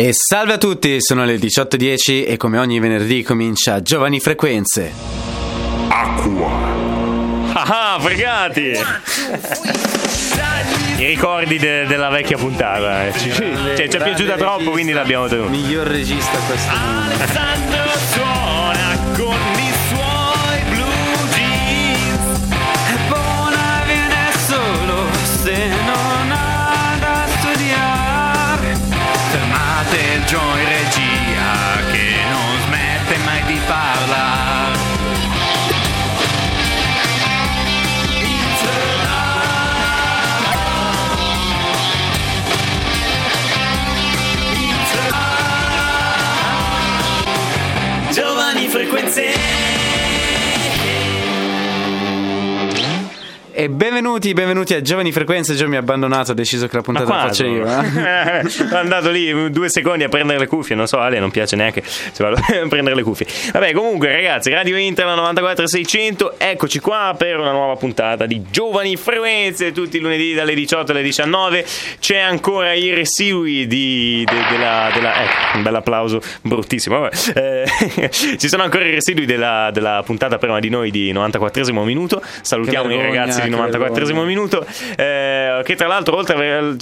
E salve a tutti, sono le 18.10 e come ogni venerdì comincia Giovani Frequenze. Acqua. Ah, fregati! I ricordi de- della vecchia puntata. eh. Ci, cioè, ci è piaciuta troppo, quindi l'abbiamo tenuta. Miglior regista questo mondo. Alessandro suona con Giovani E benvenuti, benvenuti a Giovani Frequenze. Già mi ha abbandonato, ho deciso che la puntata la faccio io. eh. Sono andato lì due secondi a prendere le cuffie. Non so, Ale non piace neanche se vado a prendere le cuffie. Vabbè, comunque, ragazzi, Radio Inter la 94600. Eccoci qua per una nuova puntata di Giovani Frequenze. Tutti i lunedì dalle 18 alle 19. C'è ancora i residui di, de- della, della- Ecco, un bel applauso bruttissimo. Vabbè. Eh, ci sono ancora i residui della, della puntata prima di noi di 94esimo minuto. Salutiamo i ragazzi 94esimo vergogna. minuto. eh, che tra l'altro, oltre ad aver,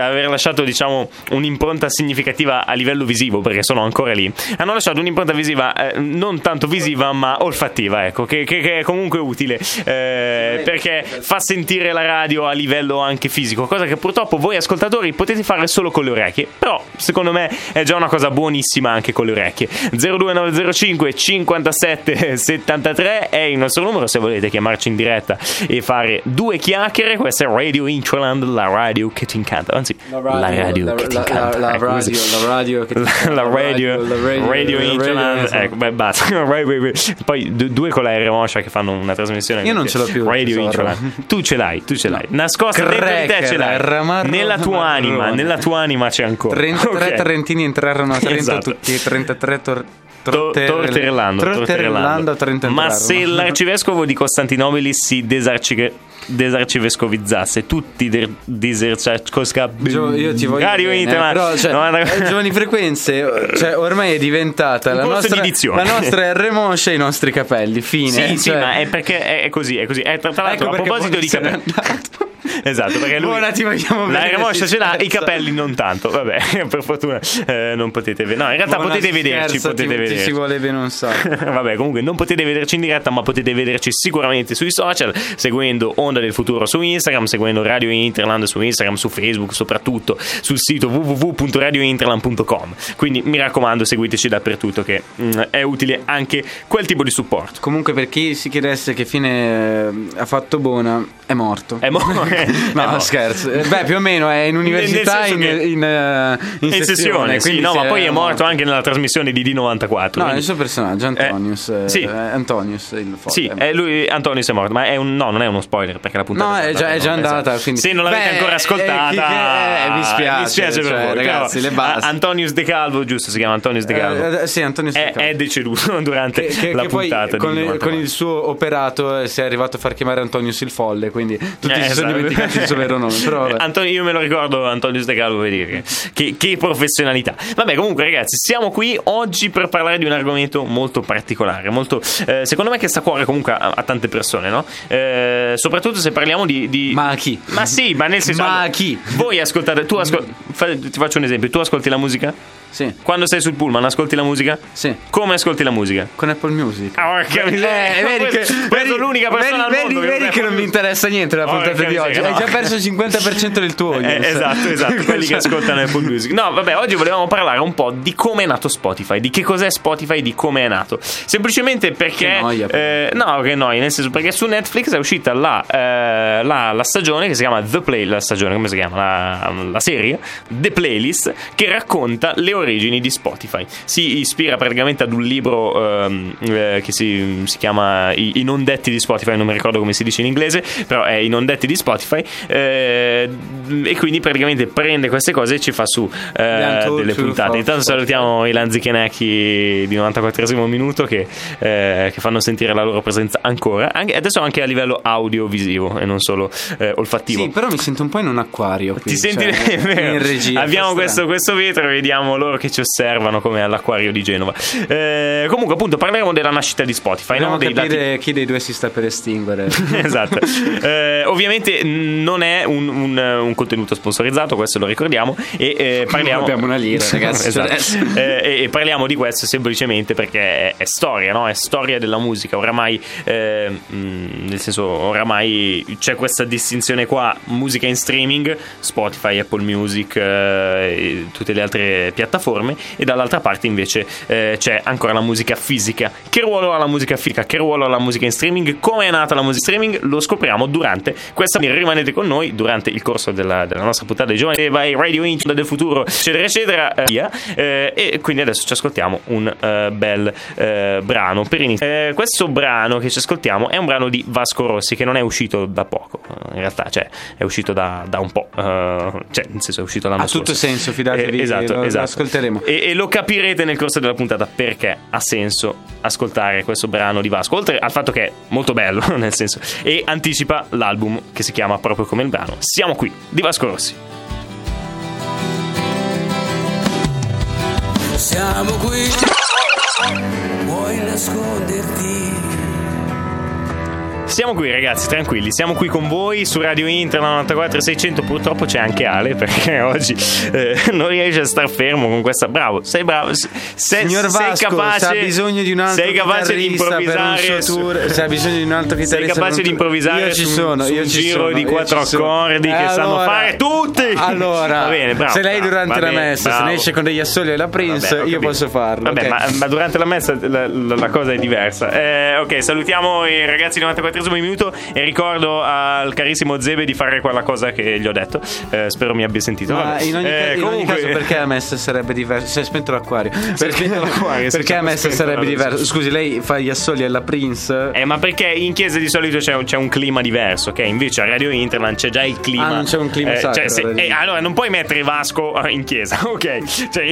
aver lasciato, diciamo, un'impronta significativa a livello visivo, perché sono ancora lì, hanno lasciato un'impronta visiva eh, non tanto visiva, ma olfattiva, ecco, che, che- che è comunque utile eh, perché fa sentire la radio a livello anche fisico, cosa che purtroppo voi ascoltatori potete fare solo con le orecchie. Però, secondo me, è già una cosa buonissima anche con le orecchie. 02905 57 73 è il nostro numero se volete chiamarci in diretta e fare due chiacchiere. Questa è Radio Introland, la radio che ti incanta. Anzi, la radio, la- che ti incanta. la- radio, la radio che ti La- incanta, la radio, la radio, radio radio, Ecco, beh, basta. Poi du- due con la R Moscia che fanno una trasmissione. Io non ce l'ho più, Radio. Introland. Tu ce l'hai, tu ce l'hai. Nascosta dentro di te ce l'hai. Nella tua anima, nella tua anima c'è ancora. 33 Ok. Trentini entrarono a Trento Esatto. tutti, 33 tor- To- torter- Torterellando, Torterellando. Ma se l'arcivescovo di Costantinopoli si desarci- desarcivescovizzasse, tutti Gio- io ti voglio Radio bene, Inter, però cioè, no, eh, giovani frequenze cioè, ormai è diventata la nostra, la nostra R Moscia e i nostri capelli fine Sì, sì, cioè- ma è perché è, così, è così. È, tra, tra l'altro, Ecco a proposito di capelli. Esatto, perché lui Buona, ti vogliamo la bene, remoscia si ce l'ha, i capelli non tanto. Vabbè, per fortuna eh, non potete vedere. No, in realtà Buona potete vederci, potete ti, vederci. si vuole bene un sacco Vabbè, comunque non potete vederci in diretta, ma potete vederci sicuramente sui social, seguendo Onda del Futuro su Instagram, seguendo Radio Interland su Instagram, su Facebook, soprattutto sul sito www.radiointerland.com. Quindi mi raccomando, seguiteci dappertutto che mm, è utile anche quel tipo di supporto. comunque per chi si chiedesse che fine eh, ha fatto Bona è morto È mo- no morto. scherzo Eh, beh più o meno è in università in, che- in, eh, in in sessione, sì, quindi no, ma poi è morto anche nella trasmissione di D94. no quindi- il suo personaggio Antonius eh, sì. eh, Antonius il forte Sì, è lui, Antonius è morto, ma è un, no, non è uno spoiler perché la puntata No, è già, è già andata, esatto. Quindi... Se non l'avete Beh, ancora eh, ascoltata, eh, mi spiace. mi spiace per cioè, voi. ragazzi, però, le basi. Antonius De Calvo, giusto, si chiama Antonius De Calvo. Eh, eh, sì, Antonius è, De Calvo. è deceduto durante Che, che- la che puntata con, il- 94. con il suo operato eh, si è arrivato a far chiamare Antonius il folle, quindi tutti Eh, si sono esatto. dimenticati il suo vero nome. Però. Antonio, io me lo ricordo, Antonius De Calvo, vedi che, che, che professionalità. Vabbè, comunque, ragazzi, siamo qui oggi per parlare di un argomento molto particolare, molto, eh, secondo me, che sta a cuore comunque a, a tante persone, no? Eh, soprattutto se parliamo di, di- Ma a chi? Ma sì, ma nel senso. Ma a chi? Voi ascoltate, tu ascol- fa- ti faccio un esempio, tu ascolti la musica? Sì, Quando sei sul pullman, ascolti la musica? sì. Come ascolti la musica? Con Apple Music. Ah, porca miseria. Eh, vedi che, l'unica persona vedi, al mondo vedi, vedi che non mi interessa niente la puntata di oggi. miseria, Hai no. già perso il 50% del tuo. Eh, audience. esatto, esatto, quelli che ascoltano Apple Music. No, vabbè, oggi volevamo parlare un po' di come è nato Spotify, di che cos'è Spotify, di come è nato. Semplicemente perché. Che noia, eh, no, che noia, nel senso perché su Netflix è uscita la, eh, la, la stagione che si chiama The Play. La stagione, come si chiama? La, la serie The Playlist che racconta le origini di Spotify. Si ispira praticamente ad un libro ehm, eh, che si, si chiama I, I non detti di Spotify, non mi ricordo come si dice in inglese, però è I non detti di Spotify. eh, e quindi praticamente prende queste cose e ci fa su eh, delle puntate. Intanto salutiamo i Lanzichenecchi di 94esimo minuto che, eh, che fanno sentire la loro presenza ancora, anche, adesso anche a livello audiovisivo e non solo eh, olfattivo. Sì, però mi sento un po' in un acquario. Qui, Ti senti cioè, è vero. in regia. Abbiamo questo, questo vetro, vediamo coloro che ci osservano come all'acquario di Genova. Eh, comunque, appunto, parleremo della nascita di Spotify. Dobbiamo no? Dei dati- capire chi dei due si sta per estinguere. esatto. Eh, ovviamente non è un, un- un contenuto sponsorizzato, questo lo ricordiamo. E eh, parliamo. Non abbiamo una lira, ragazzi, Esatto. adesso. Eh, e, e parliamo di questo semplicemente perché è, è storia, no? È storia della musica. Oramai, eh, nel senso, oramai c'è questa distinzione qua: musica in streaming, Spotify, Apple Music, eh, tutte le altre piattaforme, e dall'altra parte invece eh, c'è ancora la musica fisica. Che ruolo ha la musica fisica? Che ruolo ha la musica in streaming? Come è nata la musica in streaming? Lo scopriamo durante questa. Rimanete con noi durante il corso della, della nostra puntata dei giovani. Vai Radio Inc. del futuro, eccetera, eccetera. eh, via. Eh, e quindi adesso ci ascoltiamo un eh, bel eh, brano per iniziare. Eh, questo brano che ci ascoltiamo è un brano di Vasco Rossi che non è uscito da poco. In realtà, cioè, è uscito da, da un po'. cioè, nel senso, è uscito l'anno Ha tutto scorso. senso, fidatevi, esatto, esatto. Ascolteremo. E, e lo capirete nel corso della puntata perché ha senso ascoltare questo brano di Vasco. Oltre al fatto che è molto bello, nel senso, e anticipa l'album che si chiama proprio come il brano. Siamo qui, di Vasco Rossi. Siamo qui, vuoi nasconderti? Siamo qui ragazzi, tranquilli, siamo qui con voi su Radio Inter 94 600 purtroppo c'è anche Ale perché oggi eh, non riesce a star fermo con questa... Bravo, sei bravo, se, Signor Vasco, sei capace... Se ha bisogno di un altro sei capace di improvvisare... Su, se ha bisogno di un altro chitarrista... Sei capace di improvvisare io ci sono, su, io un ci giro sono, di quattro accordi che eh, allora, sanno fare tutti! Allora, va bene, bravo, se lei durante la bene, messa bravo. se ne esce con degli assoli alla Prince, Vabbè, io posso farlo. Vabbè, okay. ma, ma, durante la messa la, la, la cosa è diversa. Eh, ok, salutiamo i ragazzi di 94 tredicesimo minuto e ricordo al carissimo Zebe di fare quella cosa che gli ho detto. Eh, spero mi abbia sentito. Ma in ogni, eh, in comunque... ogni caso, perché a MS sarebbe diverso? Si è spento l'acquario. Perché, l'acquario, perché a MS sarebbe diverso? Scusi, lei fa gli assoli alla Prince? Eh, ma perché in chiesa di solito c'è un, c'è un clima diverso, ok? Invece a Radio Interland c'è già il clima. Ah, non c'è un clima eh, sacro, cioè, se, eh, allora non puoi mettere Vasco eh, in chiesa, ok? Cioè,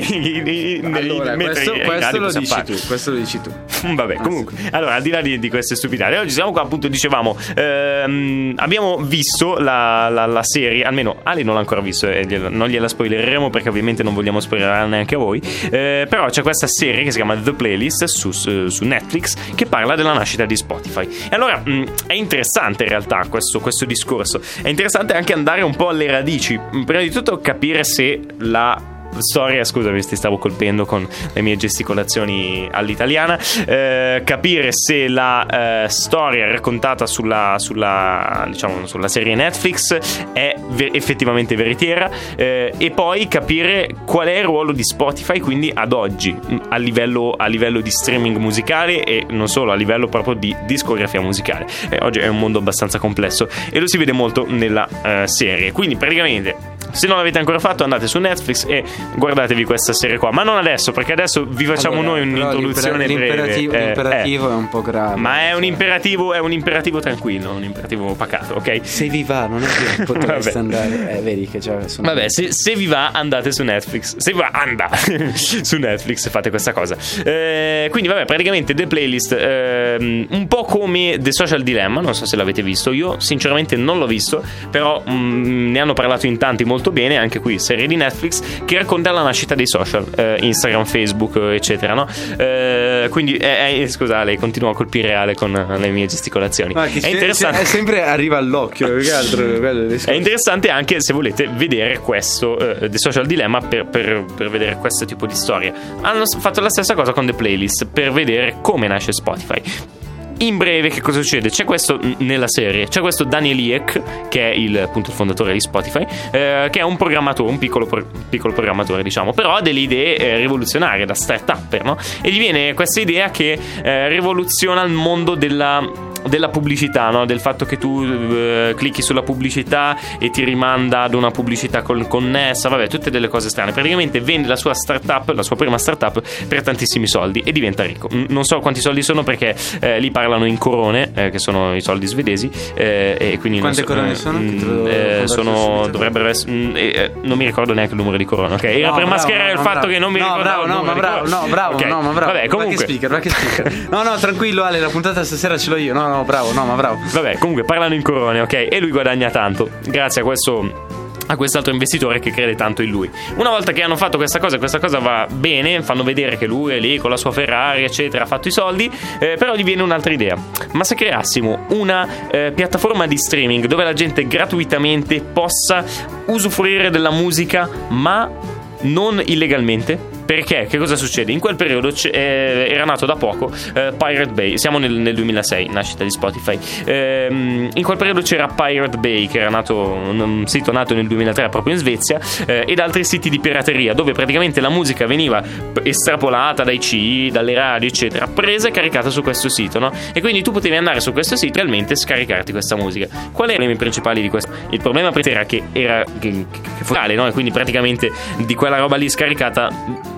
allora, questo, questo, lo tu, questo, lo dici tu, Vabbè, ah, comunque, sì. allora, al di là di, di queste stupidate, oggi siamo qua appunto dicevamo, ehm, abbiamo visto la, la- la serie, almeno Ali non l'ha ancora visto, e gliela- non gliela spoilereremo perché ovviamente non vogliamo spoilerare neanche a voi, eh, però c'è questa serie che si chiama The Playlist su, su- su Netflix che parla della nascita di Spotify. E allora mh, è interessante in realtà questo, questo discorso, è interessante anche andare un po' alle radici, prima di tutto capire se la storia, scusami, ti stavo colpendo con le mie gesticolazioni all'italiana. eh, capire se la eh, storia raccontata sulla, sulla, diciamo, sulla serie Netflix è ve- effettivamente veritiera eh, e poi capire qual è il ruolo di Spotify quindi ad oggi mh, a livello, a livello di streaming musicale e non solo a livello proprio di discografia musicale. Eh, oggi è un mondo abbastanza complesso e lo si vede molto nella eh, serie. Quindi praticamente se non l'avete ancora fatto andate su Netflix e guardatevi questa serie qua. Ma non adesso, perché adesso vi facciamo Allora, noi un'introduzione l'impera- breve. l'imperativo, Eh, l'imperativo eh. è un po' grave. Ma è un cioè. imperativo, è un imperativo tranquillo, un imperativo pacato, ok? Se vi va, non è che potreste andare. Eh, vedi che già sono. Vabbè, se, se vi va, andate su Netflix. Se vi va, andate su Netflix, fate questa cosa. Eh, quindi, vabbè, praticamente The Playlist, ehm, un po' come The Social Dilemma. Non so se l'avete visto. Io, sinceramente, non l'ho visto. Però mm, ne hanno parlato in tanti molto bene. Anche qui, serie di Netflix che racconta la nascita dei social, eh, Instagram, Facebook, eccetera. No? Eh, quindi, eh, eh, scusa, lei continua a colpire Ale con eh, le mie gesticolazioni. Ma che è interessante. se- sempre arriva all'occhio. altro, del È interessante anche se volete vedere questo eh, The Social Dilemma per, per- per vedere questo tipo di storia. Hanno fatto la stessa cosa con The Playlist per vedere come nasce Spotify. In breve, che cosa succede? C'è questo nella serie, c'è questo Daniel Ek, che è il, appunto, il fondatore di Spotify, eh, che è un programmatore, un piccolo, pro- piccolo programmatore, diciamo, però ha delle idee eh, rivoluzionarie da start-upper, no? E gli viene questa idea che eh, rivoluziona il mondo della della pubblicità, no? del fatto che tu eh, clicchi sulla pubblicità e ti rimanda ad una pubblicità col- connessa, vabbè, tutte delle cose strane. Praticamente vende la sua startup, la sua prima startup, per tantissimi soldi e diventa ricco. Mm, Non so quanti soldi sono perché eh, lì parlano in corone, eh, che sono i soldi svedesi, eh, e quindi Quante so- corone eh, sono? Lo mm, eh, sono dovrebbero essere mm, eh, non mi ricordo neanche il numero di corone, ok? Era No, per bravo, mascherare no, il no, fatto bravo. che non mi no, ricordavo bravo, il no, ma numero di bravo, no, bravo, Ok. no, ma bravo. Vabbè, comunque che speaker, speaker. No, no, tranquillo, Ale, la puntata stasera ce l'ho io. No, no, bravo, no, ma bravo. Vabbè, comunque parlano in corone, ok? E lui guadagna tanto grazie a questo a quest'altro investitore che crede tanto in lui. Una volta che hanno fatto questa cosa, questa cosa va bene, fanno vedere che lui è lì con la sua Ferrari, eccetera, ha fatto i soldi, eh, però gli viene un'altra idea. Ma se creassimo una eh, piattaforma di streaming dove la gente gratuitamente possa usufruire della musica, ma non illegalmente? Perché? Che cosa succede? In quel periodo c'è- eh, era nato da poco eh, Pirate Bay, siamo nel, nel 2006, nascita di Spotify. Ehm, in quel periodo c'era Pirate Bay, che era nato, un, un sito nato nel 2003 proprio in Svezia, eh, ed altri siti di pirateria, dove praticamente la musica veniva estrapolata dai CI, dalle radio, eccetera, presa e caricata su questo sito, no? E quindi tu potevi andare su questo sito e realmente scaricarti questa musica. Qual erano i problemi principali di questo? Il problema era che era che, che, che focale, no? E quindi praticamente di quella roba lì scaricata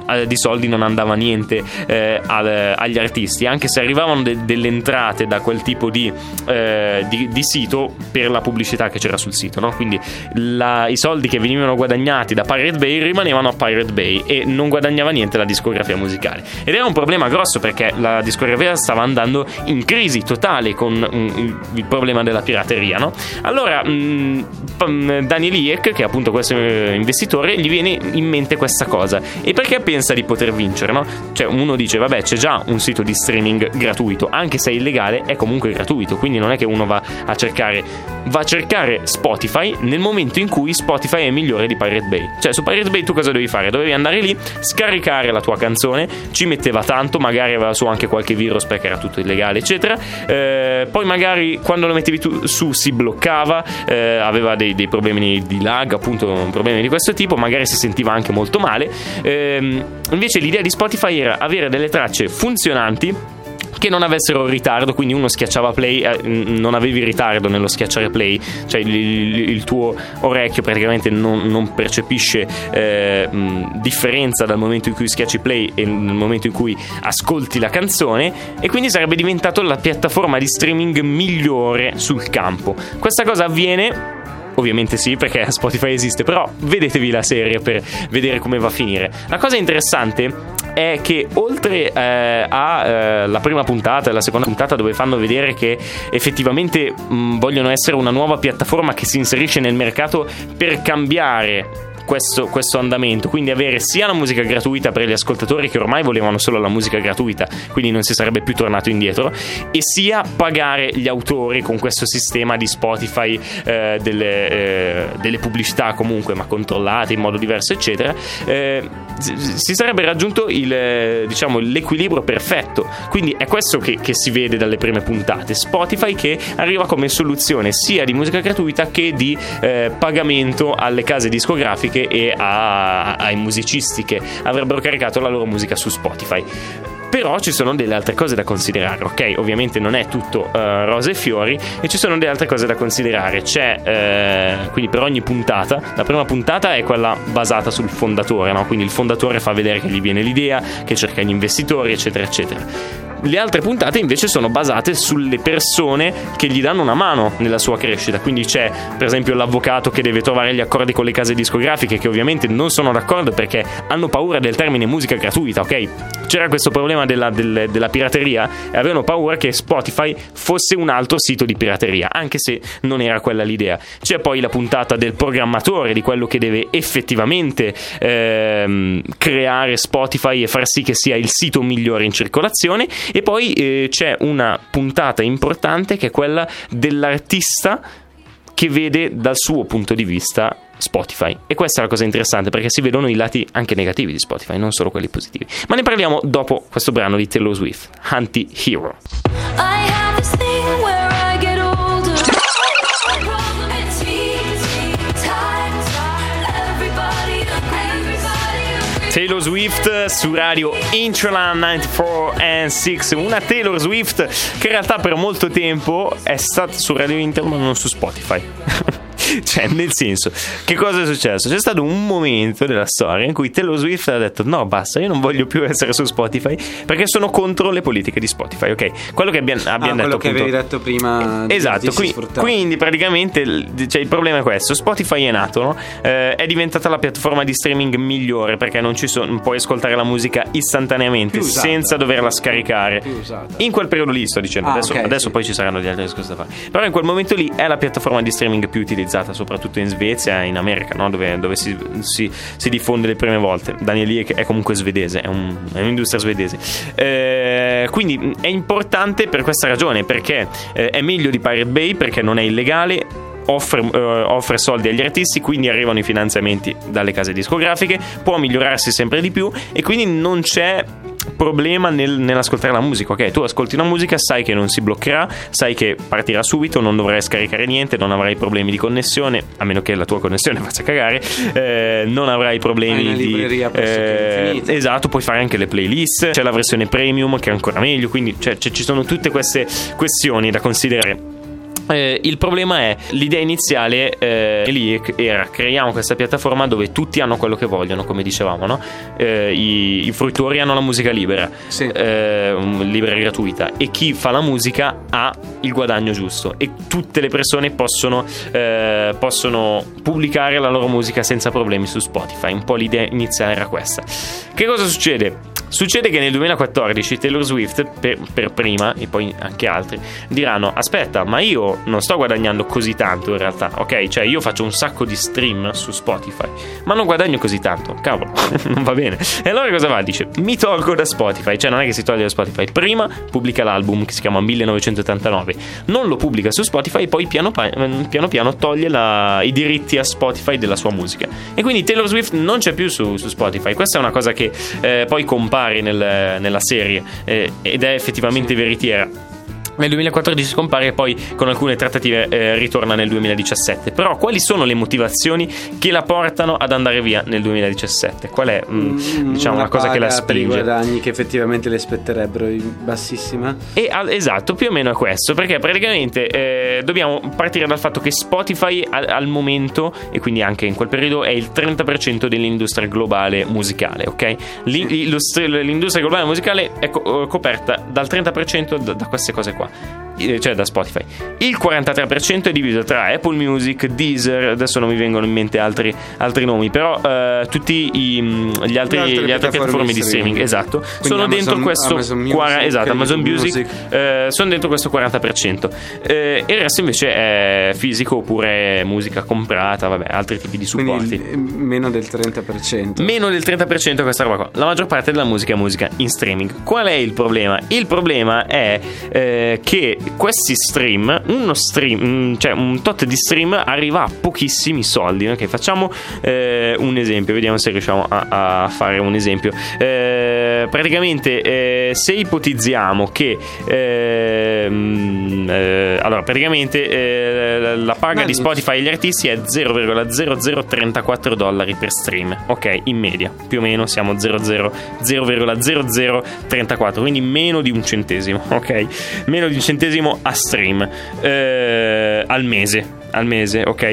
eh, di soldi non andava niente eh, al- agli artisti, anche se arrivavano de- delle entrate da quel tipo di, eh, di- di sito per la pubblicità che c'era sul sito. no? Quindi la- i soldi che venivano guadagnati da Pirate Bay rimanevano a Pirate Bay e non guadagnava niente la discografia musicale. Ed era un problema grosso perché la discografia stava andando in crisi totale con mm, il, problema della pirateria. no? Allora mh, p- Daniel Iek, che è appunto questo eh, investitore, gli viene in mente questa cosa. E perché pensa di poter vincere? No? Cioè uno dice, vabbè, c'è già un sito di streaming gratuito, anche se è illegale, è comunque gratuito, quindi non è che uno va a cercare, va a cercare Spotify nel momento in cui Spotify è migliore di Pirate Bay. Cioè su Pirate Bay tu cosa dovevi fare? Dovevi andare lì, scaricare la tua canzone, ci metteva tanto, magari aveva su anche qualche virus perché era tutto illegale, eccetera. Eh, poi magari quando lo mettevi tu su si bloccava, eh, aveva dei, dei problemi di lag, appunto problemi di questo tipo, magari si sentiva anche molto male. Ehm, invece l'idea di Spotify era avere delle tracce funzionanti che non avessero ritardo, quindi uno schiacciava play, eh, non avevi ritardo nello schiacciare play, cioè il, il- il tuo orecchio praticamente non, non percepisce eh, differenza dal momento in cui schiacci play e nel momento in cui ascolti la canzone e quindi sarebbe diventato la piattaforma di streaming migliore sul campo. Questa cosa avviene Ovviamente sì, perché Spotify esiste, però vedetevi la serie per vedere come va a finire. La cosa interessante è che oltre eh, alla prima puntata e alla seconda puntata dove fanno vedere che effettivamente mh, vogliono essere una nuova piattaforma che si inserisce nel mercato per cambiare questo, questo andamento, quindi avere sia la musica gratuita per gli ascoltatori che ormai volevano solo la musica gratuita, quindi non si sarebbe più tornato indietro, e sia pagare gli autori con questo sistema di Spotify eh, delle, eh, delle pubblicità comunque, ma controllate in modo diverso, eccetera, eh, si sarebbe raggiunto il, eh, diciamo, l'equilibrio perfetto. Quindi è questo che, che si vede dalle prime puntate. Spotify che arriva come soluzione sia di musica gratuita che di eh, pagamento alle case discografiche e a- ai musicisti che avrebbero caricato la loro musica su Spotify. Però ci sono delle altre cose da considerare, ok? Ovviamente non è tutto eh, rose e fiori e ci sono delle altre cose da considerare. C'è, eh, quindi per ogni puntata, la prima puntata è quella basata sul fondatore, no? Quindi il fondatore fa vedere che gli viene l'idea, che cerca gli investitori, eccetera, eccetera. Le altre puntate invece sono basate sulle persone che gli danno una mano nella sua crescita. Quindi c'è, per esempio, l'avvocato che deve trovare gli accordi con le case discografiche, che ovviamente non sono d'accordo perché hanno paura del termine musica gratuita, ok? C'era questo problema della, del- della pirateria e avevano paura che Spotify fosse un altro sito di pirateria, anche se non era quella l'idea. C'è poi la puntata del programmatore, di quello che deve effettivamente ehm, creare Spotify e far sì che sia il sito migliore in circolazione. E poi eh, c'è una puntata importante che è quella dell'artista che vede dal suo punto di vista Spotify. E questa è la cosa interessante perché si vedono i lati anche negativi di Spotify, non solo quelli positivi. Ma ne parliamo dopo questo brano di Taylor Swift, Anti-Hero. Taylor Swift su radio Intraland 94 and 6 una Taylor Swift che in realtà per molto tempo è stata su radio Inter ma non su Spotify cioè nel senso che cosa è successo? c'è stato un momento della storia in cui Taylor Swift ha detto no basta io non voglio più essere su Spotify perché sono contro le politiche di Spotify ok quello che abbiamo, Ah, abbiamo quello detto che appunto avevi detto prima. di Esatto, qui- quindi praticamente il, cioè, il problema è questo: Spotify è nato, no? Eh, è diventata la piattaforma di streaming migliore perché non ci sono, puoi ascoltare la musica istantaneamente usata. senza doverla scaricare. In quel periodo lì sto dicendo, Ah, adesso, ok, adesso sì. poi ci saranno delle altre cose da fare. Però in quel momento lì è la piattaforma di streaming più utilizzata. Iniziata soprattutto in Svezia e in America, no? dove, dove si, si- si diffonde le prime volte. Daniel Lee è comunque svedese, è, un- è un'industria svedese. Eh, quindi è importante per questa ragione, perché eh, è meglio di Pirate Bay, perché non è illegale, offre, eh, offre soldi agli artisti, quindi arrivano i finanziamenti dalle case discografiche, può migliorarsi sempre di più e quindi non c'è problema nel- nell'ascoltare la musica. Ok, tu ascolti una musica, sai che non si bloccherà, sai che partirà subito, non dovrai scaricare niente, non avrai problemi di connessione, a meno che la tua connessione faccia cagare, eh, non avrai problemi di infinita. Esatto, puoi fare anche le playlist, c'è la versione premium che è ancora meglio, quindi cioè, ci sono tutte queste questioni da considerare. Eh, il problema è l'idea iniziale eh, lì era creiamo questa piattaforma dove tutti hanno quello che vogliono, come dicevamo, no? Eh, i, i fruttori hanno la musica libera, Sì. eh, libera e gratuita, e chi fa la musica ha il guadagno giusto e tutte le persone possono, eh, possono pubblicare la loro musica senza problemi su Spotify. Un po' l'idea iniziale era questa. Che cosa succede? Succede che nel 2014 Taylor Swift, per, per prima e poi anche altri, diranno: Aspetta, ma io non sto guadagnando così tanto in realtà, ok? Cioè, io faccio un sacco di stream su Spotify, ma non guadagno così tanto, cavolo, non va bene. E allora cosa va? Dice: Mi tolgo da Spotify, cioè non è che si toglie da Spotify. Prima pubblica l'album che si chiama 1989, non lo pubblica su Spotify e poi piano, pa- piano piano toglie la- i diritti a Spotify della sua musica. E quindi Taylor Swift non c'è più su, su Spotify. Questa è una cosa che eh, poi compare nel- nella serie eh, ed è effettivamente veritiera. Nel 2014 scompare e poi con alcune trattative eh, ritorna nel 2017. Però quali sono le motivazioni che la portano ad andare via nel 2017? Qual è mm, diciamo una, cosa che la paga per i spinge? guadagni che effettivamente le spetterebbero in- bassissima. E esatto, più o meno è questo, perché praticamente eh, dobbiamo partire dal fatto che Spotify al, al momento, e quindi anche in quel periodo, è il 30% dell'industria globale musicale, ok? L'industria globale musicale è co- coperta dal 30% da, da queste cose qua. Eh, Cioè da Spotify il 43% è diviso tra Apple Music, Deezer. Adesso non mi vengono in mente altri, altri nomi, però eh, tutti i- gli altri, Le altre le altre piattaforme di streaming, esatto, Quindi sono Amazon- dentro questo Amazon Music, quara- esatto, Amazon Music, Music. eh, sono dentro questo 40%. Eh, e il resto invece è fisico oppure musica comprata, vabbè, altri tipi di supporti. Quindi eh, meno del 30%. Meno del 30% questa roba qua. La maggior parte della musica è musica in streaming. Qual è il problema? Il problema è eh, che questi stream, uno stream, mm, cioè un tot di stream arriva a pochissimi soldi. Ok, facciamo eh, un esempio, vediamo se riusciamo a, a fare un esempio. Eh, praticamente, eh, se ipotizziamo che ehm, eh, allora, praticamente eh, la paga di Spotify agli artisti è 0,0034 dollari per stream. Ok, in media, più o meno siamo 00 0,0034, quindi meno di un centesimo. Ok, meno di un centesimo a stream eh, al mese. Al mese, ok.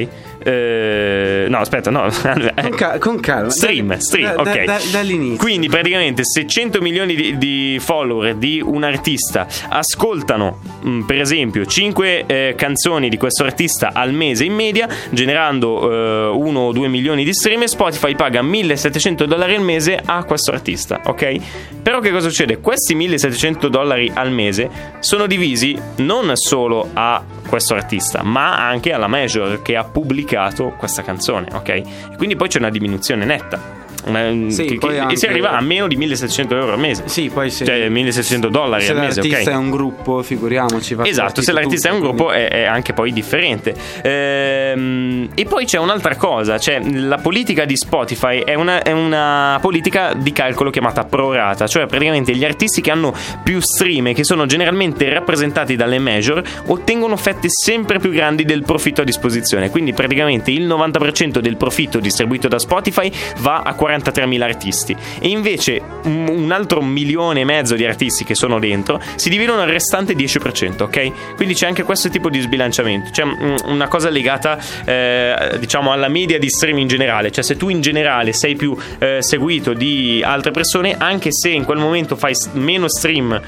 Eh, no, aspetta, no. Con, ca- con calma. Stream, Da- stream, da- da- ok. da- dall'inizio. Quindi praticamente se 100 milioni di, di follower di un artista ascoltano, mh, per esempio, 5 canzoni di questo artista al mese in media, generando 1 o 2 milioni di stream, Spotify paga 1700 dollari al mese a questo artista, ok? Però che cosa succede? Questi 1700 dollari al mese sono divisi non solo a questo artista, ma anche alla major che ha pubblicato questa canzone, ok? E quindi poi c'è una diminuzione netta. Una- Sì, che- poi che- anche- E si arriva a meno di 1700 euro al mese. Sì, poi se, Cioè 1700 dollari se al mese, l'artista ok? è un gruppo, figuriamoci. Esatto, se l'artista è un tutto, gruppo è, è anche poi differente. Ehm, e poi c'è un'altra cosa, cioè la politica di Spotify è una, è una politica di calcolo chiamata prorata, cioè praticamente gli artisti che hanno più stream e che sono generalmente rappresentati dalle major ottengono fette sempre più grandi del profitto a disposizione, quindi praticamente il 90% del profitto distribuito da Spotify va a 43.000 artisti. E invece un altro milione e mezzo di artisti che sono dentro si dividono il restante 10%, ok? Quindi c'è anche questo tipo di sbilanciamento, c'è mm, una cosa legata eh, diciamo alla media di stream in generale, cioè se tu in generale sei più eh, seguito di altre persone, anche se in quel momento fai meno stream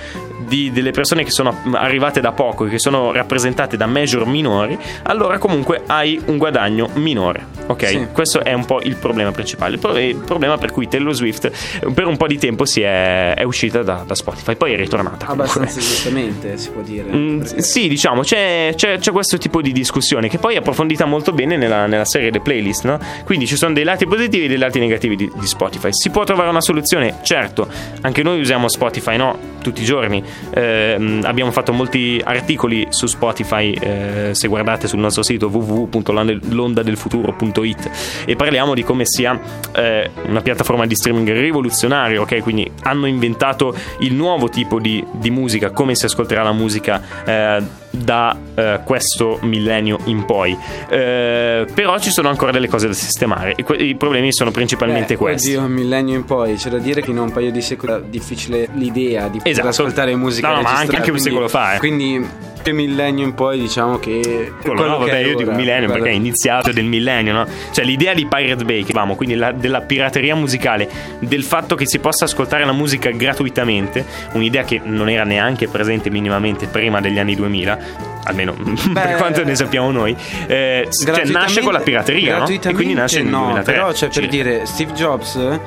di- delle persone che sono arrivate da poco e che sono rappresentate da major minori, allora comunque hai un guadagno minore. Ok? Sì. Questo è un po' il problema principale. Il pro- il problema per cui Taylor Swift per un po' di tempo si è, è uscita da, da Spotify, poi è ritornata. comunque. Abbastanza giustamente, si può dire. Mm, sì, diciamo, c'è, c'è- c'è questo tipo di discussione che poi è approfondita molto bene nella, nella serie delle playlist, no? Quindi ci sono dei lati positivi e dei lati negativi di, di Spotify. Si può trovare una soluzione? Certo, anche noi usiamo Spotify, no? Tutti i giorni. Ehm, abbiamo fatto molti articoli su Spotify, eh, se guardate sul nostro sito www.londadelfuturo.it e parliamo di come sia eh, una piattaforma di streaming rivoluzionaria, ok? Quindi hanno inventato il nuovo tipo di, di musica, come si ascolterà la musica eh, da eh, questo millennio in poi. Eh, però ci sono ancora delle cose da sistemare e que- i problemi sono principalmente Eh, questi. Oddio, un millennio in poi, c'è da dire che in un paio di secoli è difficile l'idea di poter Esatto. ascoltare musica No, no, ma anche- anche un secolo fa, eh. Quindi millennio in poi diciamo che Quello, no, che vabbè, io dico ora, millennio guarda. perché è iniziato del millennio, no? Cioè l'idea di Pirate Bay, che vamo, quindi la- della pirateria musicale, del fatto che si possa ascoltare la musica gratuitamente, un'idea che non era neanche presente minimamente prima degli anni 2000, almeno per quanto ne sappiamo noi, eh, cioè, nasce con la pirateria, no? E quindi nasce nel no, 2003. Però cioè, per circa. dire Steve Jobs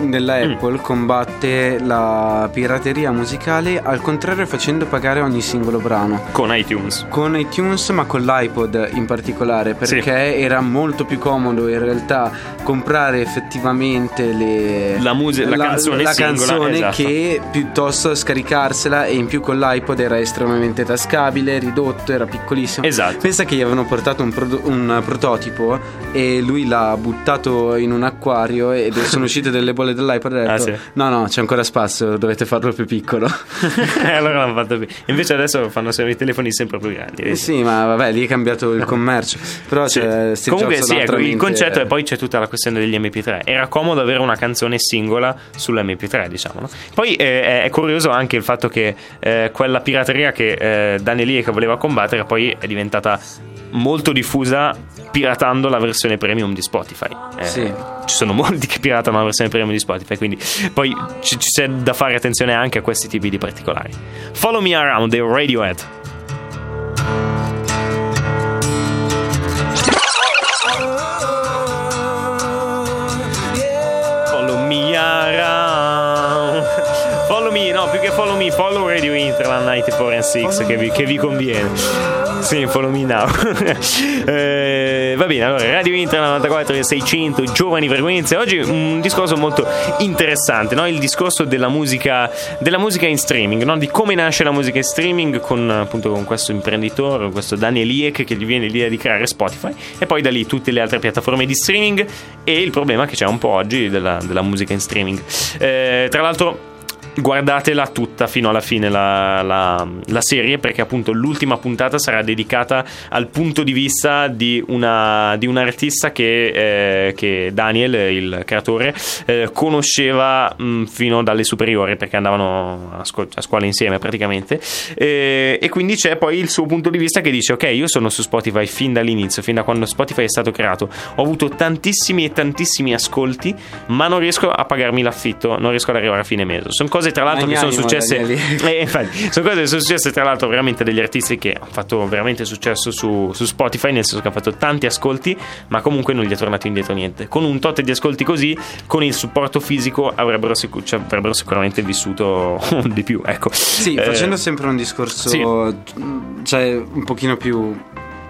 della Mm. Apple combatte la pirateria musicale al contrario facendo pagare ogni singolo brano. con iTunes. Con iTunes ma con l'iPod in particolare perché Sì. era molto più comodo in realtà comprare effettivamente le- La muse- la canzone la singola, canzone esatto. che piuttosto scaricarsela e in più con l'iPod era estremamente tascabile, ridotto, era piccolissimo. Esatto. Pensa che gli avevano portato un, prodo- un prototipo e lui l'ha buttato in un acquario ed sono uscite delle bolle dell'iPod e ha Ah, detto sì. no no c'è ancora spazio, dovete farlo più piccolo. e allora l'hanno fatto bene. Invece adesso fanno i telefoni sempre più grandi. Eh sì, ma vabbè, lì è cambiato il commercio. Però Sì. c'è Steve Comunque Jobs sì, ecco, il concetto e poi c'è tutta la questione degli MP3. Era comodo avere una canzone singola sull'MP3, diciamo. no? Poi eh, è, curioso anche il fatto che eh, quella pirateria che eh, Daniel Lie voleva combattere poi è diventata molto diffusa piratando la versione premium di Spotify. Eh, Sì. Ci sono molti che piratano la versione premium di Spotify, quindi poi ci, ci c'è da fare attenzione anche a questi tipi di particolari. Follow Me Around dei Radiohead. Follow me around. Follow me, no, più che follow me, follow Radio Interland 94 and 6 che vi, che vi conviene. Sì, follow me now. Eh, va bene, allora, Radio Interland 94 e 600, giovani frequenze. Oggi un discorso molto interessante, no? Il discorso della musica, della musica in streaming, no? Di come nasce la musica in streaming con, appunto, con questo imprenditore, questo Daniel Liek che gli viene l'idea di creare Spotify e poi da lì tutte le altre piattaforme di streaming e il problema che c'è un po' oggi della, della musica in streaming. Eh, tra l'altro guardatela tutta fino alla fine la, la- la serie perché appunto l'ultima puntata sarà dedicata al punto di vista di, una, di un artista che, eh, che Daniel, il creatore, eh, conosceva mh, fino dalle superiori perché andavano a, scu- a scuola insieme praticamente. Eh, e quindi c'è poi il suo punto di vista che dice ok io sono su Spotify fin dall'inizio fin da quando Spotify è stato creato. Ho avuto tantissimi e tantissimi ascolti ma non riesco a pagarmi l'affitto non riesco ad arrivare a fine mese. Sono cose tra l'altro che sono successe eh, infatti, sono cose che sono successe tra l'altro veramente degli artisti che hanno fatto veramente successo su, su Spotify nel senso che hanno fatto tanti ascolti ma comunque non gli è tornato indietro niente con un tot di ascolti così con il supporto fisico avrebbero, sicu- cioè, avrebbero sicuramente vissuto di più ecco Sì, Eh, facendo sempre un discorso, sì. cioè un pochino più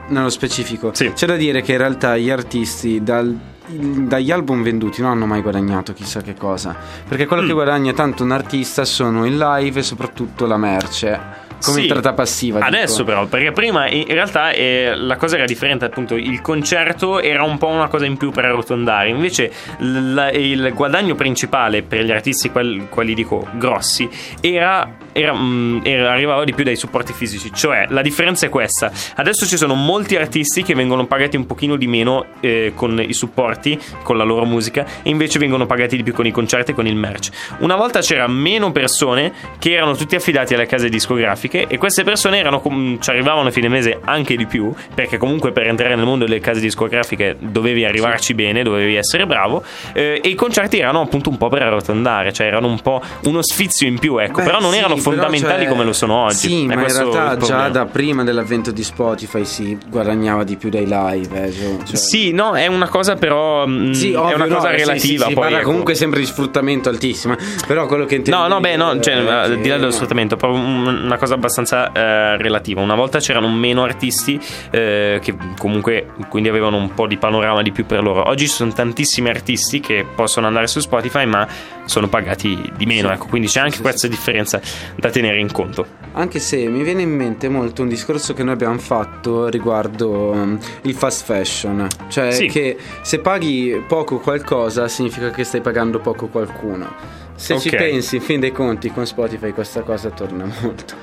nello specifico. Sì. C'è da dire che in realtà gli artisti dal- dagli album venduti non hanno mai guadagnato chissà che cosa. Perché quello Mm. che guadagna tanto un artista sono il live e soprattutto la merce. Come Sì. entrata passiva. dico. Adesso però, perché prima in realtà eh, la cosa era differente, appunto il concerto era un po' una cosa in più per arrotondare, invece la- il guadagno principale per gli artisti, quel- quelli dico grossi, era, era, mm, era- arrivava di più dai supporti fisici, cioè la differenza è questa, adesso ci sono molti artisti che vengono pagati un pochino di meno eh, con i supporti, con la loro musica, e invece vengono pagati di più con i concerti e con il merch. Una volta c'era meno persone che erano tutti affidati alle case discografiche e queste persone erano com- ci arrivavano a fine mese anche di più, perché comunque per entrare nel mondo delle case discografiche dovevi arrivarci bene, dovevi essere bravo eh, e i concerti erano appunto un po' per arrotondare, cioè erano un po' uno sfizio in più, ecco, Beh, però non sì, erano fondamentali cioè, come lo sono oggi. Sì, È ma in realtà già da prima dell'avvento di Spotify si guadagnava di più dai live. eh, cioè- cioè- Sì, no, è una cosa però mh, Sì, è ovvio, una cosa no, sì, relativa sì, si poi. parla ecco. comunque sempre di sfruttamento altissimo. Però quello che intendo No, no, beh, no, cioè, è al di là dello sfruttamento, un- una cosa abbastanza eh, relativa. Una volta c'erano meno artisti eh, che comunque quindi avevano un po' di panorama di più per loro. Oggi ci sono tantissimi artisti che possono andare su Spotify, ma sono pagati di meno, Sì. ecco, quindi c'è anche Sì, questa differenza da tenere in conto. Anche se mi viene in mente molto un discorso che noi abbiamo fatto riguardo um, il fast fashion, cioè Sì. che se paghi poco qualcosa significa che stai pagando poco qualcuno. Se ci Ok. pensi, in fin dei conti, con Spotify questa cosa torna molto.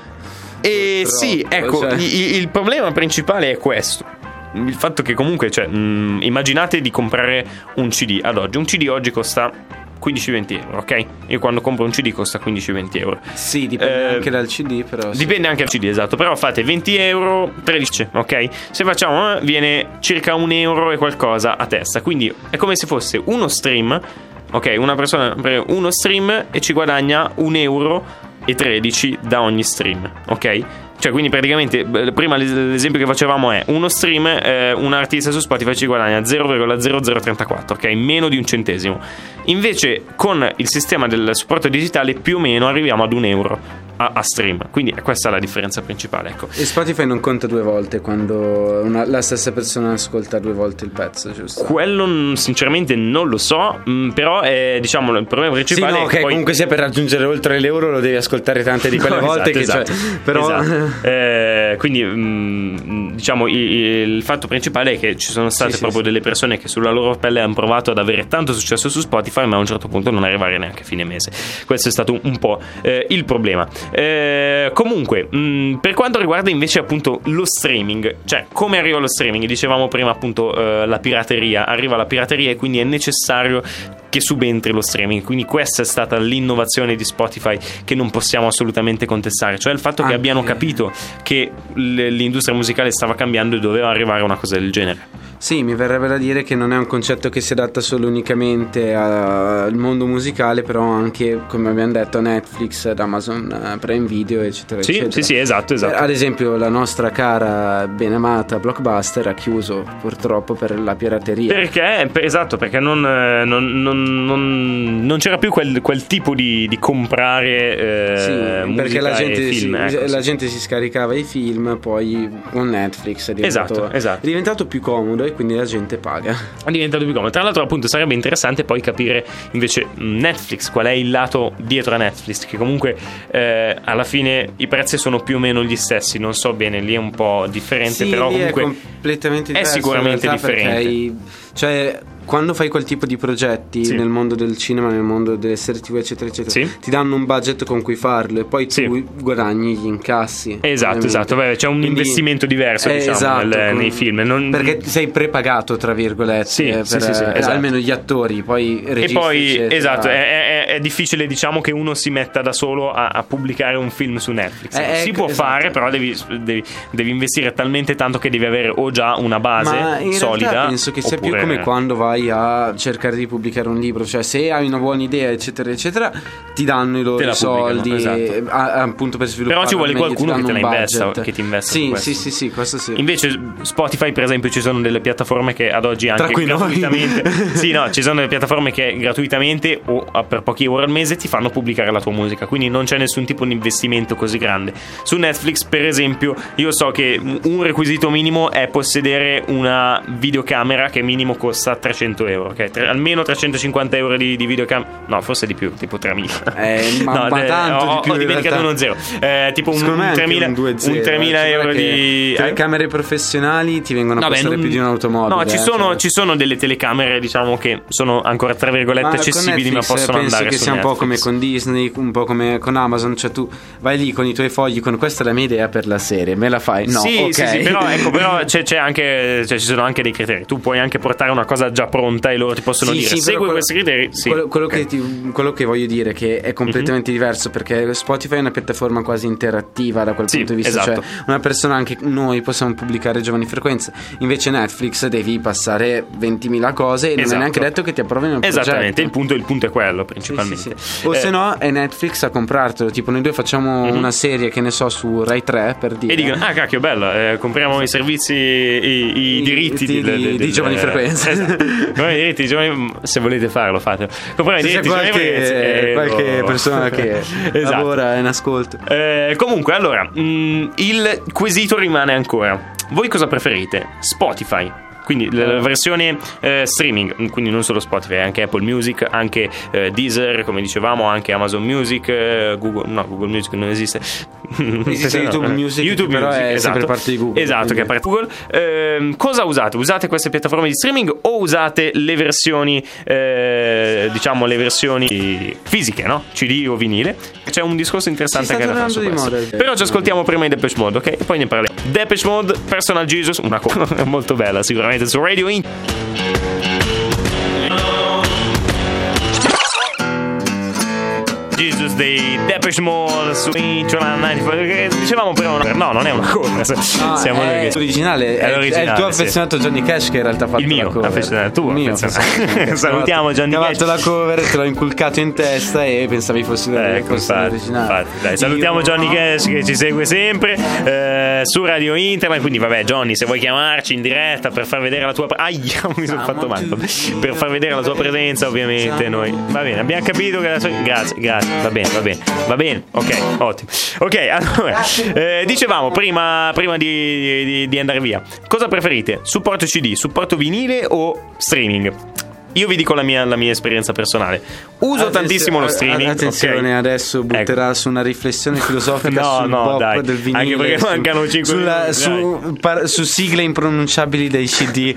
E Purtroppo, sì, ecco, cioè. i- il problema principale è questo. Il fatto che comunque, cioè, mh, immaginate di comprare un CD ad oggi. Un CD oggi costa 15-20 euro, ok? Io quando compro un CD costa 15-20 euro. Sì, dipende Eh, anche dal CD, però. sì. Dipende anche dal CD, esatto. Però fate 20 euro, 13, ok? Se facciamo, eh, viene circa un euro e qualcosa a testa. Quindi è come se fosse uno stream, ok? Una persona prende uno stream e ci guadagna un euro e 13 da ogni stream, ok? Cioè, quindi praticamente, beh, prima l'es- l'esempio che facevamo è uno stream, eh, un artista su Spotify ci guadagna 0,0034, ok? Meno di un centesimo. Invece, con il sistema del supporto digitale, più o meno arriviamo ad un euro a, a stream. Quindi questa è la differenza principale, ecco. E Spotify non conta due volte quando una- la stessa persona ascolta due volte il pezzo, giusto? Quello mm, sinceramente non lo so, mm, però è, diciamo il problema Sì, principale no, è che poi... comunque sia per raggiungere oltre l'euro lo devi ascoltare tante di quelle No, volte esatto, che esatto. cioè, però Esatto. Eh, quindi mm, diciamo i- i- il fatto principale è che ci sono state Sì, sì, proprio sì. delle persone che sulla loro pelle hanno provato ad avere tanto successo su Spotify ma a un certo punto non arrivare neanche a fine mese questo è stato un, un po' eh, il problema Eh, comunque mm, per quanto riguarda invece appunto lo streaming cioè come arriva lo streaming? Dicevamo prima appunto eh, la pirateria. Arriva la pirateria e quindi è necessario che subentri lo streaming. Quindi questa è stata l'innovazione di Spotify che non possiamo assolutamente contestare. Cioè il fatto che abbiano capito che l'industria musicale stava cambiando e doveva arrivare una cosa del genere Sì, mi verrebbe da dire che non è un concetto che si adatta solo unicamente al mondo musicale, però anche, come abbiamo detto, a Netflix, ad Amazon eh, Prime Video, eccetera, sì eccetera. sì sì esatto esatto Ad esempio, la nostra cara benamata Blockbuster ha chiuso purtroppo per la pirateria. Perché? Per- esatto, perché non, eh, non- non- non- non c'era più quel, quel tipo di, di comprare eh, Sì, perché la gente, e film. si, ecco, la sì. gente si scaricava i film, poi con Netflix è diventato, Esatto, esatto. è diventato più comodo e quindi la gente paga. È diventato più comodo. Tra l'altro, appunto, sarebbe interessante poi capire invece Netflix, qual è il lato dietro a Netflix, che comunque eh, alla fine i prezzi sono più o meno gli stessi. Non so bene, lì è un po' differente, Sì, però comunque è completamente è diverso sicuramente realtà, perché differente. cioè, quando fai quel tipo di progetti Sì. nel mondo del cinema, nel mondo delle serie TV, eccetera, eccetera, Sì. ti danno un budget con cui farlo e poi tu Sì. guadagni gli incassi. Esatto, esatto, beh, c'è un Quindi- investimento diverso, Eh, diciamo, esatto, nel- con- nei film. Non- Perché sei prepagato, tra virgolette, Sì, eh, per, sì, sì, eh, esatto. almeno gli attori, poi E registi, poi, eccetera. esatto, è, è- è difficile diciamo che uno si metta da solo a, a pubblicare un film su Netflix. Eh, si ecco, può esatto. fare, però devi, devi- devi investire talmente tanto che devi avere o già una base solida. penso che sia più oppure- come quando vai a cercare di pubblicare un libro, cioè se hai una buona idea, eccetera, eccetera, ti danno i loro soldi esatto. eh, a- appunto per sviluppare. Però ci vuole meglio, qualcuno che te la investa, che ti investa Sì, sì, sì, sì, questo sì. Invece Spotify per esempio ci sono delle piattaforme che ad oggi anche Tra cui noi. gratuitamente Sì no ci sono delle piattaforme che gratuitamente o per pochi euro al mese ti fanno pubblicare la tua musica Quindi non c'è nessun tipo di investimento così grande Su Netflix per esempio io so che un requisito minimo è possedere una videocamera che minimo costa 300 euro ok? Tre- Almeno 350 euro di, di videocamera No forse di più tipo 3000 Eh, ma- ma de- tanto ho, di più ho dimenticato realtà. uno zero Eh, Tipo un, un anche 3000, un 2-0, un 3000 eh, guarda euro di... eh? telecamere professionali ti vengono a Vabbè, costare non- più di un'automobile. No, ci eh, sono, cioè. ci sono delle telecamere, diciamo, che sono ancora tra virgolette Ma accessibili, ma Netflix, possono penso andare che su sia un po' come Netflix. con Disney, un po' come con Amazon, cioè tu vai lì con i tuoi fogli, con questa è la mia idea per la serie, me la fai? No, sì, ok. sì, sì, però, ecco, però c'è, c'è anche, cioè, ci sono anche dei criteri. Tu puoi anche portare una cosa già pronta e loro ti possono Sì, dire sì, segui quello- questi criteri. Sì. Quello, quello Ok. Mhm. che ti- quello che voglio dire è che è completamente diverso perché Spotify è una piattaforma quasi interattiva da quel Sì, punto di vista. esatto. Cioè, una persona, anche noi possiamo pubblicare giovani frequenze. Invece Netflix devi passare 20.000 cose e non Esatto. è neanche detto che ti approvino il Esattamente, il punto, il punto è quello principalmente. sì. O Eh, se no è Netflix a comprartelo. Tipo, noi due facciamo una serie che ne so su Rai 3 per dire. E dicono, ah cacchio, bello, eh, compriamo i servizi, i, i I- diritti di- del- di- del- di giovani eh, frequenze. Esatto. Compriamo i diritti di giovani, se volete farlo, fatelo. Compriamo i diritti di giovani frequenze qualche, e qualche lo- persona che Esatto. lavora in ascolto. Eh, comunque, allora, mh, il quesito rimane ancora. Voi cosa preferite? Spotify. Quindi la versione eh, streaming, quindi non solo Spotify, anche Apple Music, anche eh, Deezer, come dicevamo, anche Amazon Music, eh, Google, no, Google Music non esiste. Esiste YouTube Music, YouTube però Music, è esatto. sempre parte di Google, Esatto, che è quindi- parte di Google. Ehm, cosa usate? Usate queste piattaforme di streaming o usate le versioni, eh, diciamo, le versioni fisiche, no? CD o vinile? C'è un discorso interessante da fare su questo. moda. Però ci ascoltiamo prima i Depeche Mode, ok? E poi ne parliamo. Depeche Mode, Personal Jesus, una cosa molto bella, sicuramente su Radio In. Jesus dei Depeche Mode su Intro 94 dicevamo però una- no non è una cover Ah, siamo è che l'originale, è, l'originale, è il tuo sì. affezionato Johnny Cash che in realtà fatto Il mio la affezionato, tu Il mio affezionato. Salutiamo Johnny Cash. fatto la cover, te l'ho inculcato in testa e pensavi fosse, Ecco, l'originale. salutiamo Io- Johnny Cash che ci segue sempre eh, su Radio Internet. Quindi, vabbè, Johnny, se vuoi chiamarci in diretta per far vedere la tua. Aia, mi sono fatto male. Per far vedere la tua presenza, ovviamente. Noi va bene, abbiamo capito che la sua. Grazie, grazie, va bene, va bene, va bene, ok, ottimo. Ok, allora, eh, dicevamo prima, prima di, di- di andare via, cosa preferite? Supporto CD, supporto vinile o streaming? Io vi dico la mia, la mia esperienza personale. Uso Attenzio- tantissimo lo a- streaming. Attenzione, ok? adesso butterà Ecco. su una riflessione filosofica No, sul no, dai. del vinile. Anche perché su- mancano cinque sulla- minuti, su, par- su sigle impronunciabili dei CD.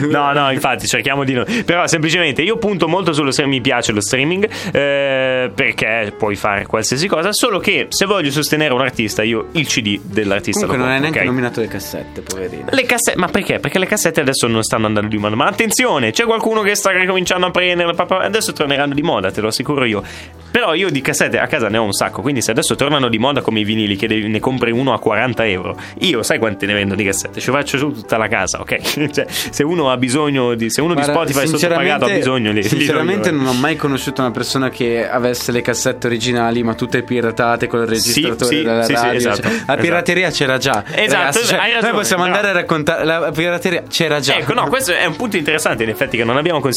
No, no, infatti cerchiamo di non. Però semplicemente io punto molto sullo streaming, mi piace lo streaming eh, perché puoi fare qualsiasi cosa, solo che se voglio sostenere un artista io il CD dell'artista Comunque lo non hai compro, neanche ok? nominato le cassette, poverino. Le cassette, ma perché? Perché le cassette adesso non stanno andando di moda. Ma attenzione, c'è qualcuno che sta ricominciando a prenderle. papà, Adesso torneranno di moda, te lo assicuro io. Però io di cassette a casa ne ho un sacco. Quindi se adesso tornano di moda come i vinili, che ne compri uno a 40 euro, io sai quante ne vendo di cassette? Ci faccio su tutta la casa, ok? cioè, se uno ha bisogno di. Se uno di Guarda, Spotify è sottopagato ha bisogno li Sinceramente non ho mai conosciuto una persona che avesse le cassette originali ma tutte piratate con il registratore sì, della sì, sì, radio. esatto, cioè, la esatto. pirateria c'era già. Esatto, Ragazzi, cioè, ragione, noi possiamo andare a raccontare la pirateria c'era già. Ecco, no, questo è un punto interessante in effetti che non abbiamo considerato.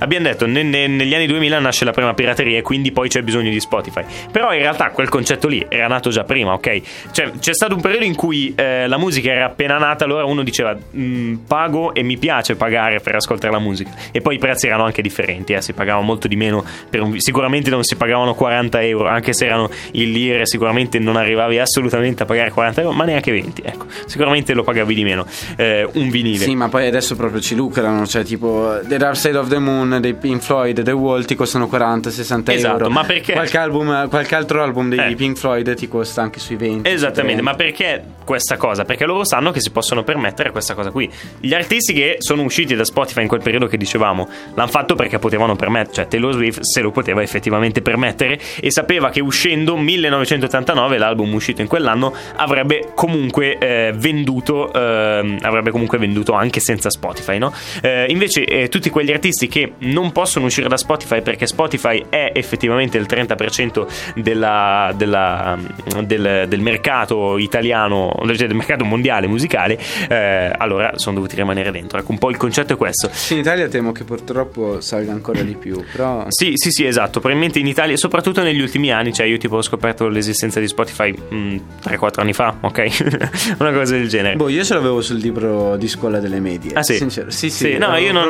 Abbiamo detto ne- ne- negli anni 2000 nasce la prima pirateria e quindi poi c'è bisogno di Spotify. Però in realtà quel concetto lì era nato già prima, ok? Cioè c'è stato un periodo in cui eh, la musica era appena nata, allora uno diceva "Mm, pago e mi piace pagare per ascoltare la musica. E poi i prezzi erano anche differenti, eh, si pagava molto di meno. un- sicuramente non si pagavano 40 euro, anche se erano in lire, sicuramente non arrivavi assolutamente a pagare 40 euro, ma neanche 20, ecco. Sicuramente lo pagavi di meno. eh, un vinile. Sì, ma poi adesso proprio ci lucrano, cioè tipo Dark Side of the Moon dei Pink Floyd e The Wall ti costano 40-60 Esatto, euro. ma perché? Qualche, album, qualche altro album dei Eh. Pink Floyd ti costa anche sui 20. Esattamente, 30. ma perché questa cosa? Perché loro sanno che si possono permettere questa cosa qui. Gli artisti che sono usciti da Spotify in quel periodo che dicevamo, l'hanno fatto perché potevano permettere, cioè Taylor Swift se lo poteva effettivamente permettere e sapeva che uscendo 1989, l'album uscito in quell'anno, avrebbe comunque eh, venduto, ehm, avrebbe comunque venduto anche senza Spotify, no? Eh, invece eh, tutti quegli artisti che non possono uscire da Spotify perché Spotify è effettivamente il 30% della, della, del, del mercato italiano, del mercato mondiale musicale, eh, allora sono dovuti rimanere dentro. Ecco, un po' il concetto è questo. In Italia temo che purtroppo salga ancora di più, però... Sì, sì, sì, esatto. Probabilmente in Italia, soprattutto negli ultimi anni, cioè io tipo ho scoperto l'esistenza di Spotify mh, 3-4 anni fa, ok? Una cosa del genere. Boh, io ce l'avevo sul libro di scuola delle medie. Ah, sì? Sincero. Sì, sì. Sì, no, io non-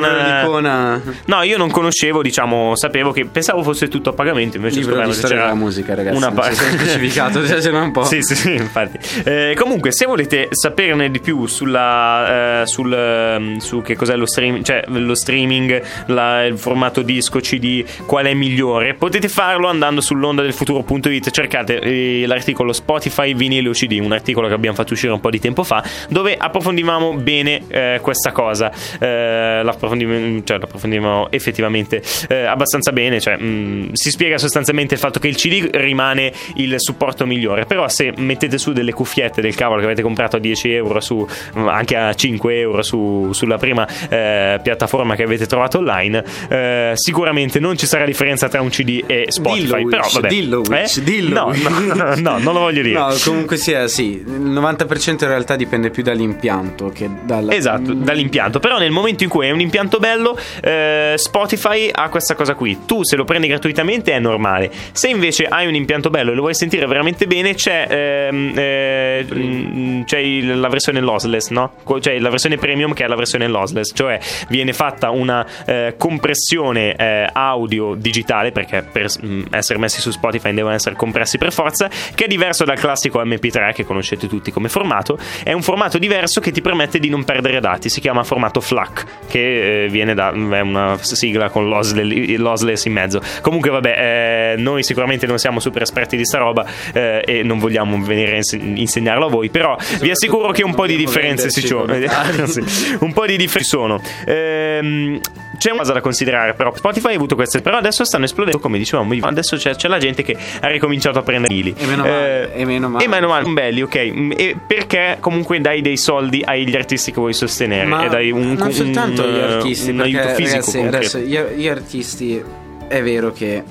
una No, io non conoscevo, diciamo, sapevo che pensavo fosse tutto a pagamento, invece libro di storia della musica, ragazzi. Una parte specificato, cioè, un po'. Sì, sì, sì, infatti. Eh, comunque, se volete saperne di più sulla, eh, sul, ehm, su che cos'è lo streaming, cioè lo streaming, la- il formato disco, CD, qual è migliore, potete farlo andando sull'onda del futuro.it. Cercate eh, l'articolo Spotify vinile o CD, un articolo che abbiamo fatto uscire un po' di tempo fa, dove approfondivamo bene eh, questa cosa. Eh, l'approfondim- cioè, l'approfondivamo effettivamente eh, abbastanza bene. Cioè, mh, si spiega sostanzialmente il fatto che il CD rimane il supporto migliore. Però, se mettete su delle cuffiette del cavolo che avete comprato a 10 euro, su, anche a 5 euro su- sulla prima eh, piattaforma che avete trovato online, eh, sicuramente non ci sarà differenza tra un CD e Spotify. Dillo, però, Wish, vabbè, dillo, Wish, Eh? dillo, No, no, no, non lo voglio dire. No, comunque sia, sì, il 90% in realtà dipende più dall'impianto che dalla... Esatto, dall'impianto. Però nel momento in cui è un impianto bello, eh, Spotify ha questa cosa qui. Tu se lo prendi gratuitamente è normale. Se invece hai un impianto bello e lo vuoi sentire veramente bene, c'è, ehm, eh, mm, c'è il- la versione lossless, no? Cioè la versione premium che è la versione lossless, cioè viene fatta una eh, compressione eh, audio digitale, perché per mm, essere messi su Spotify devono essere compressi per forza, che è diverso dal classico MP3 che conoscete tutti come formato. È un formato diverso che ti permette di non perdere dati. Si chiama formato FLAC, che eh, viene da è una sigla con lossless, in mezzo. Comunque, vabbè, eh, noi sicuramente non siamo super esperti di sta roba eh, e non vogliamo venire a inse- insegnarlo a voi. Però vi assicuro che un po' di differenze ci sono. un po' di differenze ci sono. Ehm, c'è una cosa da considerare, però. Spotify ha avuto queste, però adesso stanno esplodendo. Come dicevamo, adesso c'è, c'è la gente che ha ricominciato a prendere i E meno male, e meno male. E meno male, belli, ok. Mm, E perché comunque dai dei soldi agli artisti che vuoi sostenere? Ma e dai un, non un- soltanto gli un- artisti, un perché, aiuto fisico. ragazzi, adesso gli, gli artisti è vero che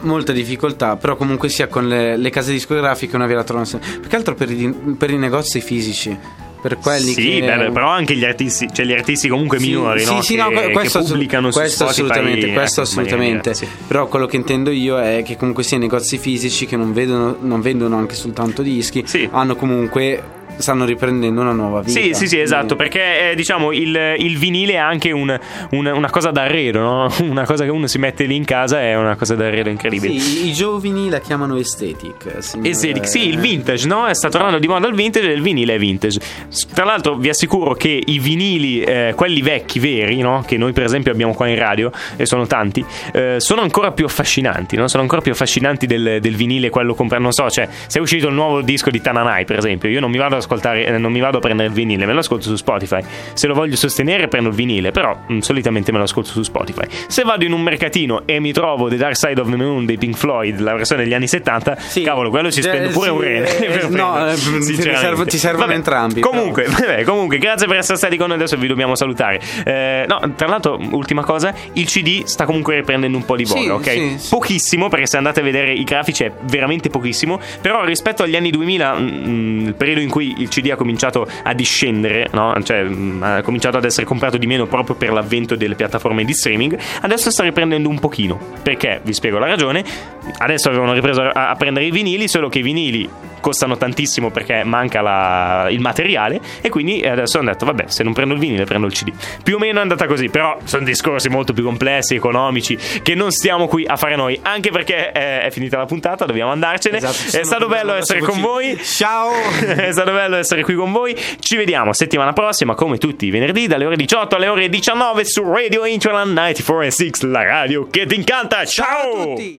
molta difficoltà, però comunque sia con le, le case discografiche una vera. Più che altro per i, per i negozi fisici, per quelli sì, che beh, però anche gli artisti, cioè gli artisti comunque Sì, minori, sì, no? sì, che, no, que- che questo, assolut- pubblicano su questo Spotify, assolutamente, ecco, questo maniera assolutamente. sì. Però quello che intendo io è che comunque sia i negozi fisici che non vedono, non vendono anche soltanto dischi, Sì. hanno comunque stanno riprendendo una nuova vita. Sì, sì, sì, esatto, perché eh, diciamo il, il vinile è anche un- un- una cosa d'arredo, no? Una cosa che uno si mette lì in casa è una cosa d'arredo incredibile. Sì, i giovani la chiamano aesthetic. signore. Aesthetic, sì, il vintage, no? Sta tornando di moda il vintage e il vinile è vintage. Tra l'altro, vi assicuro che i vinili, eh, quelli vecchi, veri, no? Che noi, per esempio, abbiamo qua in radio, e sono tanti, eh, sono ancora più affascinanti, no? Sono ancora più affascinanti del, del vinile, quello comprato. Non so, cioè, se è uscito il nuovo disco di Tananai, per esempio, io non mi vado ad ascoltare, eh, non mi vado a prendere il vinile, me lo ascolto su Spotify. Se lo voglio sostenere, prendo il vinile, però mh, solitamente me lo ascolto su Spotify. Se vado in un mercatino e mi trovo The Dark Side of the Moon dei Pink Floyd, la versione degli anni 70, Sì. cavolo, quello ci spendo pure sì, un rene. eh, no, eh, ti servo- ti servono Vabbè, entrambi, Comunque, vabbè, comunque, grazie per essere stati con noi. Adesso vi dobbiamo salutare. Eh, no, tra l'altro, ultima cosa: il CD sta comunque riprendendo un po' di voga, Sì, ok? sì. Pochissimo, perché se andate a vedere i grafici è veramente pochissimo. Però rispetto agli anni 2000, mm, il periodo in cui il CD ha cominciato a discendere, no? Cioè, mm, ha cominciato ad essere comprato di meno proprio per l'avvento delle piattaforme di streaming, adesso sta riprendendo un pochino. Perché? Vi spiego la ragione. Adesso avevano ripreso a, a prendere i vinili, solo che i vinili costano tantissimo perché manca la- il materiale e quindi adesso hanno detto vabbè se non prendo il vinile prendo il CD. Più o meno è andata così però sono discorsi molto più complessi economici che non stiamo qui a fare noi anche perché è, è finita la puntata dobbiamo andarcene. Esatto, è stato bello essere con voi. Ciao! è stato bello essere qui con voi. Ci vediamo settimana prossima come tutti i venerdì dalle ore 18 alle ore 19 su Radio Interland 94 e 6 la radio che ti incanta. Ciao, Ciao! a tutti!